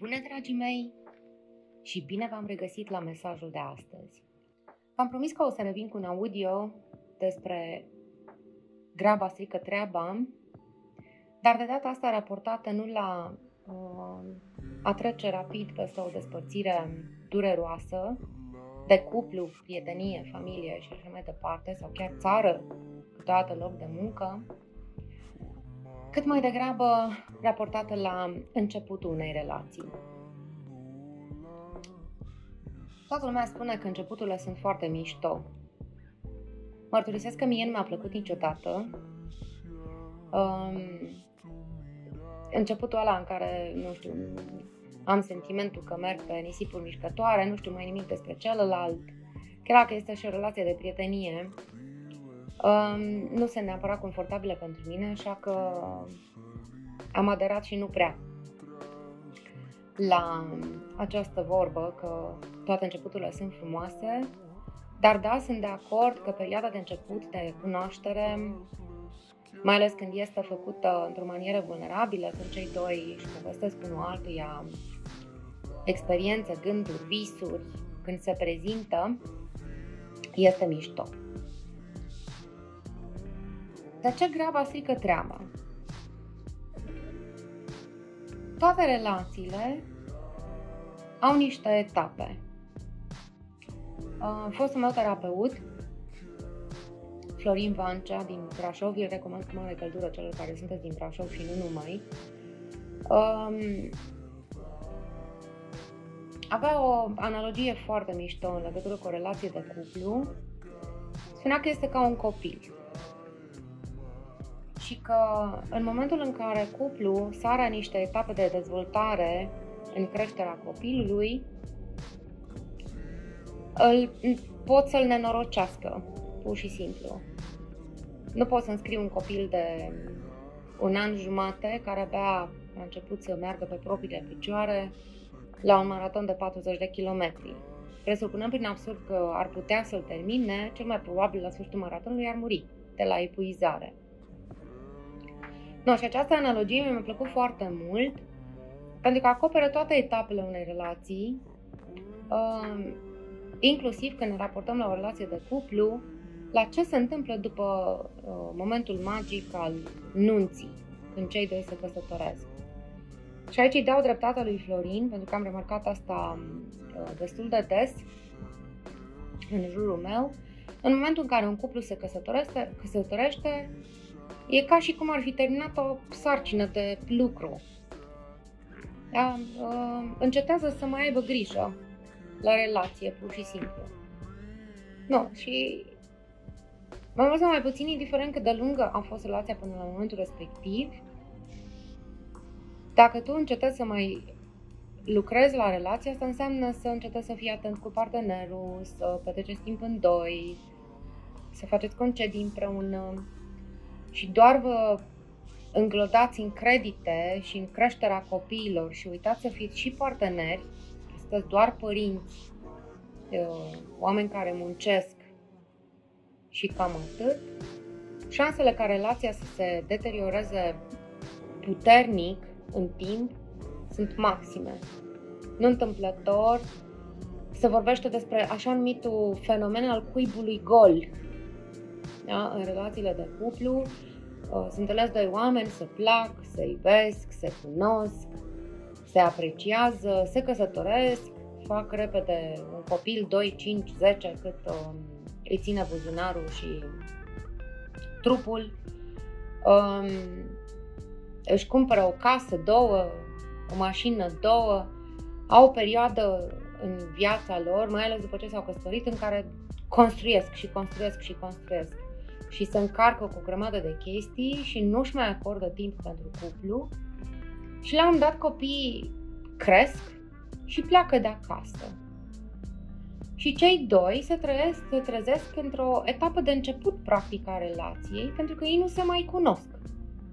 Bună, dragii mei! Și bine v-am regăsit la mesajul de astăzi. V-am promis că o să revin cu un audio despre graba strică treaba, dar de data asta raportată nu la uh, a trece rapid peste o despărțire dureroasă de cuplu, prietenie, familie și așa mai departe, sau chiar țară, câteodată loc de muncă, cât mai degrabă raportată la începutul unei relații. Toată lumea spune că începuturile sunt foarte mișto. Mărturisesc că mie nu mi-a plăcut niciodată. Um, începutul ăla în care, nu știu, am sentimentul că merg pe nisipuri mișcătoare, nu știu mai nimic despre celălalt, chiar dacă este și o relație de prietenie, um, nu sunt neapărat confortabile pentru mine, așa că am aderat și nu prea la această vorbă că toate începuturile sunt frumoase, dar da, sunt de acord că perioada de început de cunoaștere, mai ales când este făcută într-o manieră vulnerabilă, când cei doi își povestesc unul altuia experiențe, gânduri, visuri, când se prezintă, este mișto. De ce graba strică treaba? Toate relațiile au niște etape. Uh, fostul meu terapeut, Florin Vancea din Brașov, îl recomand cu mare căldură celor care sunteți din Brașov și nu numai, um, avea o analogie foarte mișto în legătură cu o relație de cuplu. Spunea că este ca un copil. Și că în momentul în care cuplu sare niște etape de dezvoltare în creșterea copilului, îl, pot să-l nenorocească, pur și simplu. Nu pot să înscriu un copil de un an jumate care abia a început să meargă pe propriile picioare la un maraton de 40 de kilometri. Presupunând prin absurd că ar putea să-l termine, cel mai probabil la sfârșitul maratonului ar muri de la epuizare. No, și această analogie mi-a plăcut foarte mult pentru că acoperă toate etapele unei relații, uh, inclusiv când ne raportăm la o relație de cuplu, la ce se întâmplă după uh, momentul magic al nunții, când cei doi se căsătoresc. Și aici îi dau dreptatea lui Florin, pentru că am remarcat asta uh, destul de des în jurul meu. În momentul în care un cuplu se căsătorește, căsătorește e ca și cum ar fi terminat o sarcină de lucru da? Uh, încetează să mai aibă grijă la relație, pur și simplu. Nu, și mai mult sau mai puțin, indiferent cât de lungă a fost relația până la momentul respectiv, dacă tu încetezi să mai lucrezi la relație, asta înseamnă să încetezi să fii atent cu partenerul, să petreceți timp în doi, să faceți concedii împreună și doar vă înglodați în credite și în creșterea copiilor și uitați să fiți și parteneri, sunteți doar părinți, uh, oameni care muncesc și cam atât, șansele ca relația să se deterioreze puternic în timp sunt maxime. Nu întâmplător se vorbește despre așa numitul fenomen al cuibului gol da? în relațiile de cuplu, Uh, se întâlnesc doi oameni, se plac, se iubesc, se cunosc, se apreciază, se căsătoresc, fac repede un copil 2, 5, 10 cât um, îi ține buzunarul și trupul. Um, își cumpără o casă, două, o mașină, două, au o perioadă în viața lor, mai ales după ce s-au căsătorit, în care construiesc și construiesc și construiesc și se încarcă cu o grămadă de chestii și nu-și mai acordă timp pentru cuplu și la un dat copiii cresc și pleacă de acasă. Și cei doi se, trezesc, se trezesc într-o etapă de început practic a relației pentru că ei nu se mai cunosc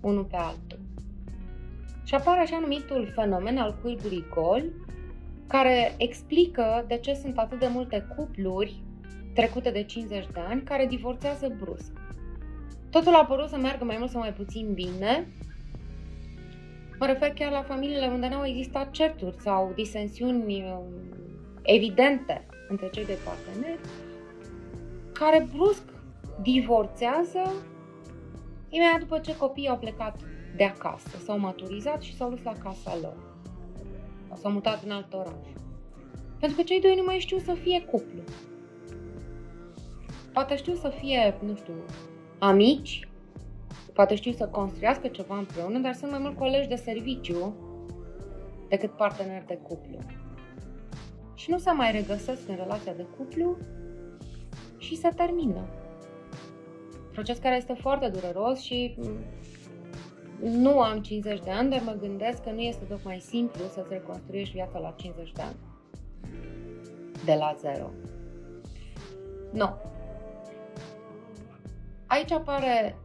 unul pe altul. Și apare așa numitul fenomen al cuiburii gol, care explică de ce sunt atât de multe cupluri trecute de 50 de ani care divorțează brusc. Totul a părut să meargă mai mult sau mai puțin bine, Mă refer chiar la familiile unde nu au existat certuri sau disensiuni um, evidente între cei doi parteneri, care brusc divorțează imediat după ce copiii au plecat de acasă, s-au maturizat și s-au dus la casa lor. Sau s-au mutat în alt oraș. Pentru că cei doi nu mai știu să fie cuplu. Poate știu să fie, nu știu, amici, poate știu să construiască ceva împreună, dar sunt mai mult colegi de serviciu decât parteneri de cuplu. Și nu se mai regăsesc în relația de cuplu și se termină. Proces care este foarte dureros și nu am 50 de ani, dar mă gândesc că nu este tocmai simplu să-ți reconstruiești viața la 50 de ani. De la zero. Nu. Aici apare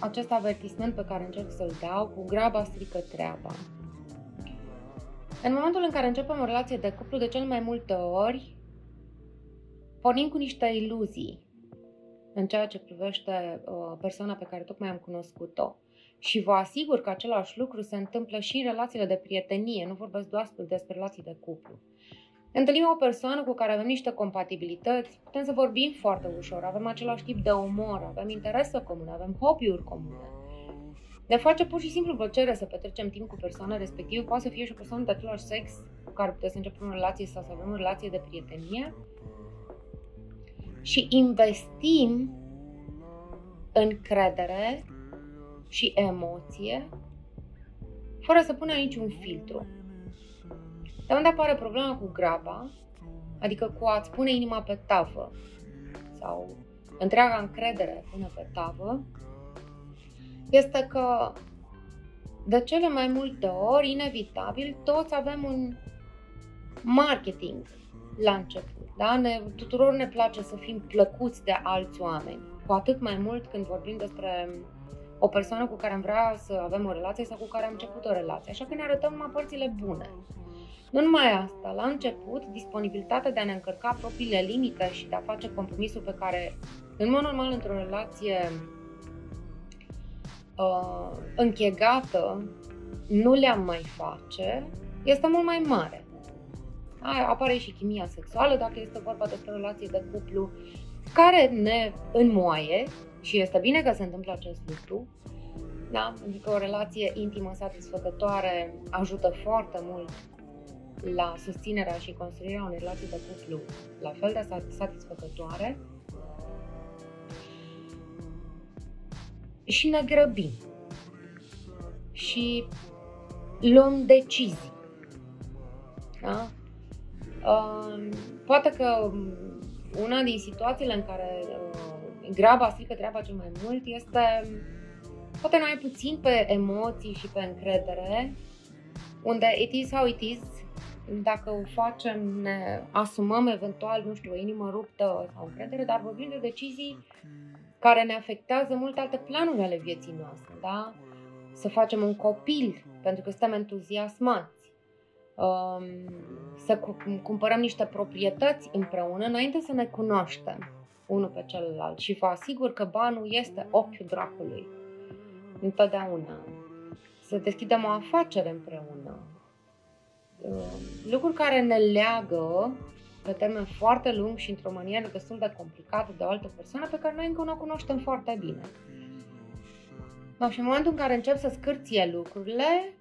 acest avertisment pe care încerc să-l dau, cu graba strică treaba. În momentul în care începem o relație de cuplu, de cel mai multe ori, pornim cu niște iluzii în ceea ce privește uh, persoana pe care tocmai am cunoscut-o. Și vă asigur că același lucru se întâmplă și în relațiile de prietenie, nu vorbesc doar despre relații de cuplu. Întâlnim o persoană cu care avem niște compatibilități, putem să vorbim foarte ușor, avem același tip de umor, avem interese comune, avem hobby-uri comune. Ne face pur și simplu plăcere să petrecem timp cu persoana respectivă, poate să fie și o persoană de același sex cu care puteți să începem o relație sau să avem o relație de prietenie. Și investim încredere și emoție fără să punem niciun filtru. De unde apare problema cu graba, adică cu a-ți pune inima pe tavă sau întreaga încredere pune pe tavă, este că de cele mai multe ori, inevitabil, toți avem un marketing la început. Da? Ne, tuturor ne place să fim plăcuți de alți oameni. Cu atât mai mult când vorbim despre o persoană cu care am vrea să avem o relație sau cu care am început o relație. Așa că ne arătăm numai părțile bune. Nu numai asta, la început, disponibilitatea de a ne încărca propriile limite și de a face compromisul pe care, în mod normal, într-o relație uh, închegată, nu le-am mai face, este mult mai mare. Aia apare și chimia sexuală, dacă este vorba despre o relație de cuplu, care ne înmoaie și este bine că se întâmplă acest lucru, da? Adică o relație intimă satisfăcătoare ajută foarte mult la susținerea și construirea unei relații de cuplu la fel de satisfăcătoare și ne grăbim și luăm decizii. Da? Uh, poate că una din situațiile în care uh, graba strică treaba cel mai mult este poate mai puțin pe emoții și pe încredere, unde it is how it is dacă o facem, ne asumăm eventual, nu știu, o inimă ruptă sau încredere, dar vorbim de decizii care ne afectează mult alte planuri ale vieții noastre, da? Să facem un copil pentru că suntem entuziasmați, um, să cumpărăm niște proprietăți împreună înainte să ne cunoaștem unul pe celălalt și vă asigur că banul este ochiul dracului întotdeauna. Să deschidem o afacere împreună, Uh, lucruri care ne leagă pe termen foarte lung și într-o manieră destul de complicată de o altă persoană pe care noi încă nu o cunoaștem foarte bine. No, și în momentul în care încep să scârție lucrurile,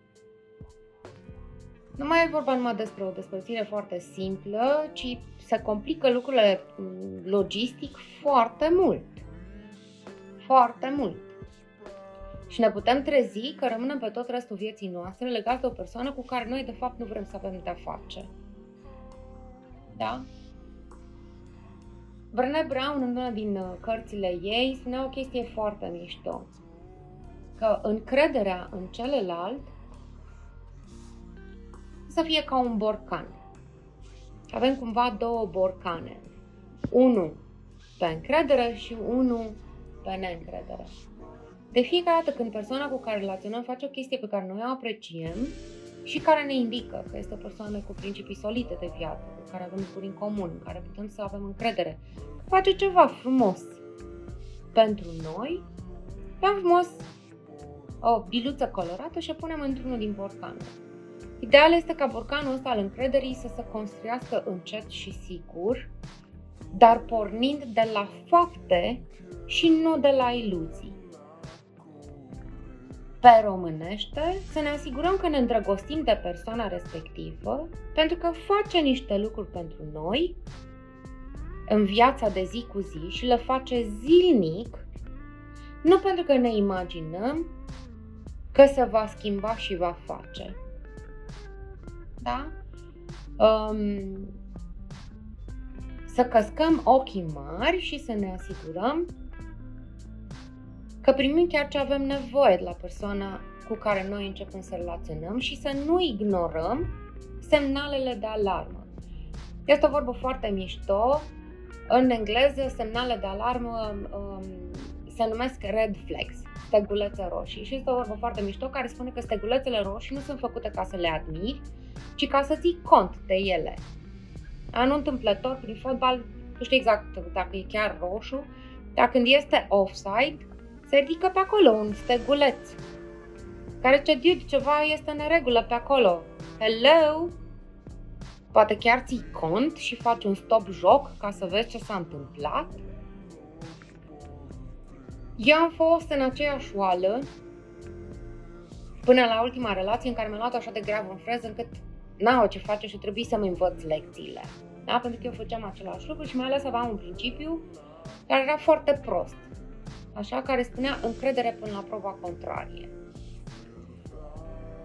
nu mai e vorba numai despre o despărțire foarte simplă, ci se complică lucrurile mm, logistic foarte mult. Foarte mult. Și ne putem trezi că rămânem pe tot restul vieții noastre legați de o persoană cu care noi de fapt nu vrem să avem de-a face. Da? Brené Brown, în una din uh, cărțile ei, spunea o chestie foarte mișto. Că încrederea în celălalt să fie ca un borcan. Avem cumva două borcane. Unul pe încredere și unul pe neîncredere. De fiecare dată când persoana cu care relaționăm face o chestie pe care noi o apreciem și care ne indică că este o persoană cu principii solide de viață, cu care avem lucruri în comun, în care putem să avem încredere, că face ceva frumos pentru noi, pe frumos o biluță colorată și o punem într-unul din borcanuri. Ideal este ca borcanul ăsta al încrederii să se construiască încet și sigur, dar pornind de la fapte și nu de la iluzii. Pe românește, să ne asigurăm că ne îndrăgostim de persoana respectivă pentru că face niște lucruri pentru noi în viața de zi cu zi și le face zilnic, nu pentru că ne imaginăm că se va schimba și va face. Da? Um, să căscăm ochii mari și să ne asigurăm că primim chiar ce avem nevoie de la persoana cu care noi începem să relaționăm și să nu ignorăm semnalele de alarmă. Este o vorbă foarte mișto. În engleză, semnale de alarmă um, se numesc red flags, stegulețe roșii. Și este o vorbă foarte mișto care spune că stegulețele roșii nu sunt făcute ca să le admiri, ci ca să ții cont de ele. Nu întâmplător, prin fotbal, nu știu exact dacă e chiar roșu, dar când este offside, se ridică pe acolo un steguleț care ce dude, ceva este în regulă pe acolo. Hello? Poate chiar ții cont și faci un stop joc ca să vezi ce s-a întâmplat? Eu am fost în aceeași oală până la ultima relație în care mi-a luat așa de grav în freză încât n-au ce face și trebuie să-mi învăț lecțiile. Da? Pentru că eu făceam același lucru și mai ales aveam un principiu care era foarte prost așa, care spunea încredere până la proba contrarie.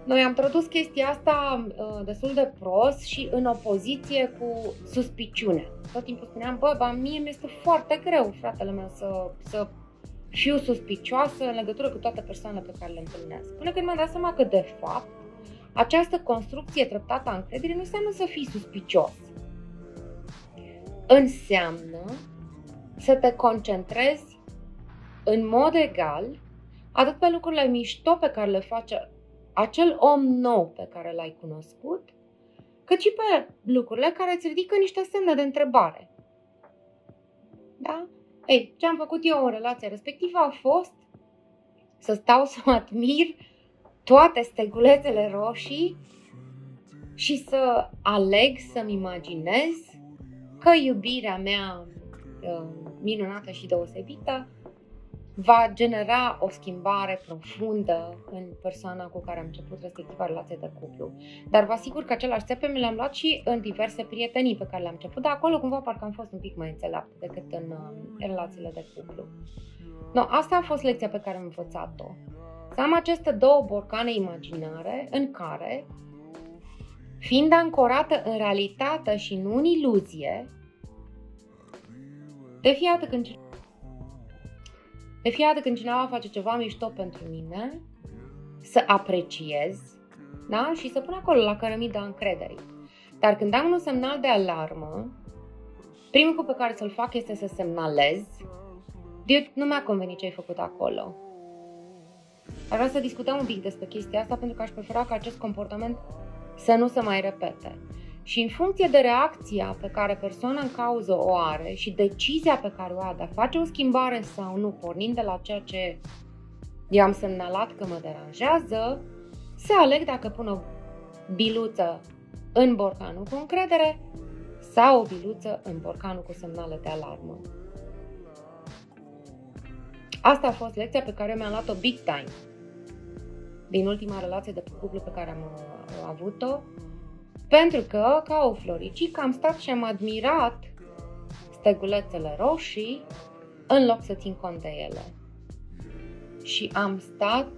Noi am tradus chestia asta uh, destul de prost și în opoziție cu suspiciune. Tot timpul spuneam, bă, bă mie mi-este foarte greu, fratele meu, să, să fiu suspicioasă în legătură cu toate persoanele pe care le întâlnesc. Până când mi-am dat seama că, de fapt, această construcție treptată a încrederii nu înseamnă să fii suspicios. Înseamnă să te concentrezi în mod egal atât pe lucrurile mișto pe care le face acel om nou pe care l-ai cunoscut, cât și pe lucrurile care îți ridică niște semne de întrebare. Da? Ei, ce am făcut eu în relația respectivă a fost să stau să mă admir toate stegulețele roșii și să aleg să-mi imaginez că iubirea mea uh, minunată și deosebită va genera o schimbare profundă în persoana cu care am început respectiva relație de cuplu. Dar vă asigur că același țepe mi le-am luat și în diverse prietenii pe care le-am început, dar acolo cumva parcă am fost un pic mai înțeleaptă decât în uh, relațiile de cuplu. No, asta a fost lecția pe care am învățat-o. Să am aceste două borcane imaginare în care, fiind ancorată în realitate și nu în iluzie, de fiecare dată când de fiecare dată când cineva face ceva mișto pentru mine, să apreciez da? și să pun acolo la cărămida încrederii. Dar când am un semnal de alarmă, primul lucru pe care să-l fac este să semnalez Dude, nu mi-a convenit ce ai făcut acolo. Ar vrea să discutăm un pic despre chestia asta pentru că aș prefera ca acest comportament să nu se mai repete. Și în funcție de reacția pe care persoana în cauză o are și decizia pe care o are de a face o schimbare sau nu, pornind de la ceea ce i-am semnalat că mă deranjează, se aleg dacă pun o biluță în borcanul cu încredere sau o biluță în borcanul cu semnale de alarmă. Asta a fost lecția pe care mi-am luat-o big time din ultima relație de cuplu pe care am uh, avut-o pentru că, ca o floricică, am stat și am admirat stegulețele roșii în loc să țin cont de ele. Și am stat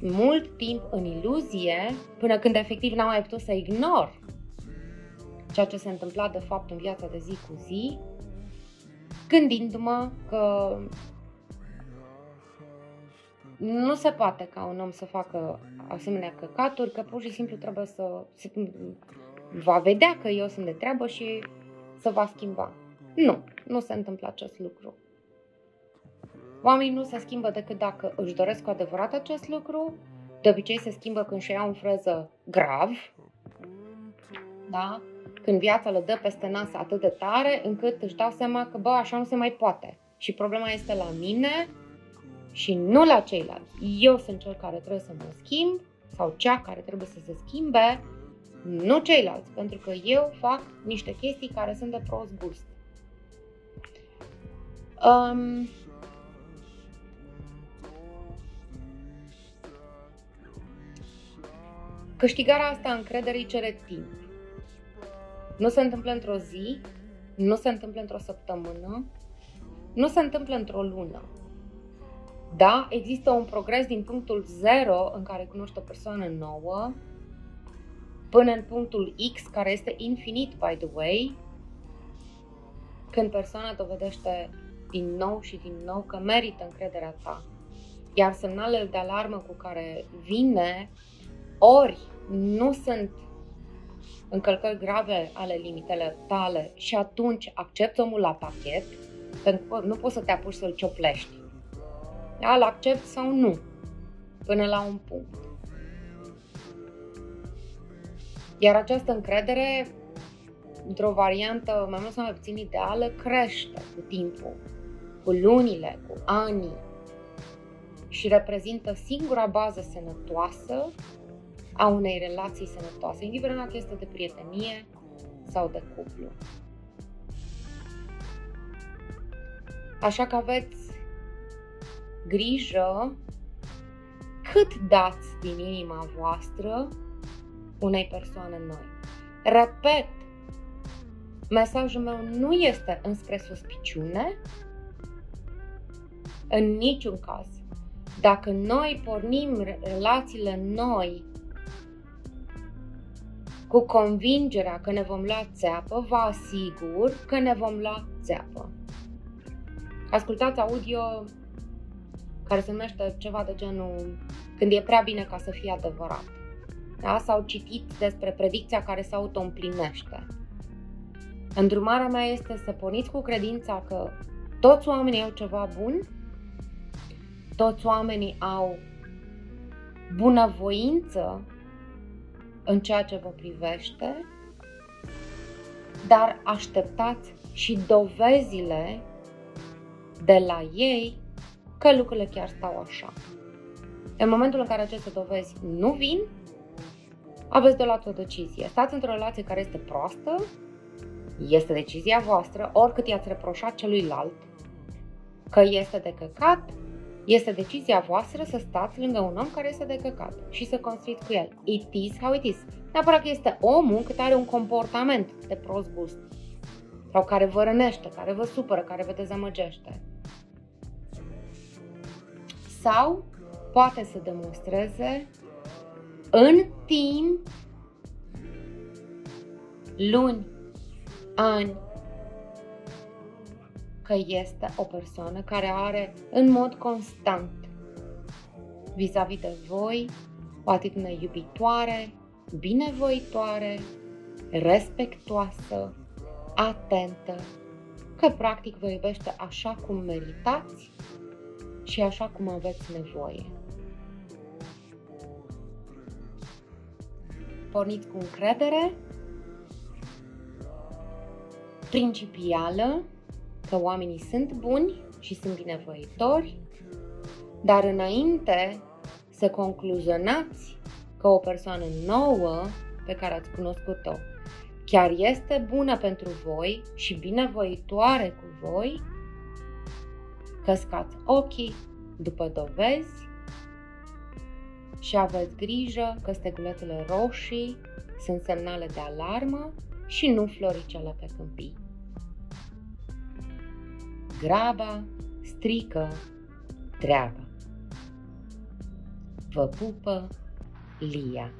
mult timp în iluzie până când efectiv n-am mai putut să ignor ceea ce se întâmpla de fapt în viața de zi cu zi, gândindu-mă că nu se poate ca un om să facă asemenea căcaturi, că pur și simplu trebuie să se, va vedea că eu sunt de treabă și să va schimba. Nu, nu se întâmplă acest lucru. Oamenii nu se schimbă decât dacă își doresc cu adevărat acest lucru. De obicei se schimbă când și iau în freză grav, da? când viața le dă peste nas atât de tare încât își dau seama că, bă, așa nu se mai poate. Și problema este la mine și nu la ceilalți. Eu sunt cel care trebuie să mă schimb sau cea care trebuie să se schimbe, nu ceilalți, pentru că eu fac niște chestii care sunt de prost gust. Um, câștigarea asta încrederii cere timp. Nu se întâmplă într-o zi, nu se întâmplă într-o săptămână, nu se întâmplă într-o lună. Da, există un progres din punctul 0 în care cunoști o persoană nouă până în punctul X care este infinit, by the way, când persoana dovedește din nou și din nou că merită încrederea ta. Iar semnalele de alarmă cu care vine ori nu sunt încălcări grave ale limitele tale și atunci accepti omul la pachet, pentru că nu poți să te apuci să-l cioplești. Da, îl accept sau nu, până la un punct. Iar această încredere, într-o variantă mai mult sau mai puțin ideală, crește cu timpul, cu lunile, cu anii și reprezintă singura bază sănătoasă a unei relații sănătoase, indiferent dacă este de prietenie sau de cuplu. Așa că aveți grijă cât dați din inima voastră unei persoane noi. Repet, mesajul meu nu este înspre suspiciune, în niciun caz. Dacă noi pornim relațiile noi cu convingerea că ne vom lua țeapă, vă asigur că ne vom lua țeapă. Ascultați audio care se numește ceva de genul când e prea bine ca să fie adevărat. Da? Sau citit despre predicția care se auto-împlinește. Îndrumarea mea este să porniți cu credința că toți oamenii au ceva bun, toți oamenii au bunăvoință în ceea ce vă privește, dar așteptați și dovezile de la ei că lucrurile chiar stau așa. În momentul în care aceste dovezi nu vin, aveți de luat o decizie. Stați într-o relație care este proastă, este decizia voastră, oricât i-ați reproșat celuilalt că este de căcat, este decizia voastră să stați lângă un om care este de căcat și să construiți cu el. It is how it is. Neapărat că este omul cât are un comportament de prost gust sau care vă rănește, care vă supără, care vă dezamăgește. Sau poate să demonstreze în timp, luni, ani, că este o persoană care are în mod constant vis-a-vis de voi o atitudine iubitoare, binevoitoare, respectoasă, atentă, că practic vă iubește așa cum meritați și așa cum aveți nevoie. Porniți cu încredere principială că oamenii sunt buni și sunt binevoitori, dar înainte să concluzionați că o persoană nouă pe care ați cunoscut-o chiar este bună pentru voi și binevoitoare cu voi, căscați ochii după dovezi și aveți grijă că stegulețele roșii sunt semnale de alarmă și nu floricele pe câmpii. Graba strică treaba. Vă pupă Lia.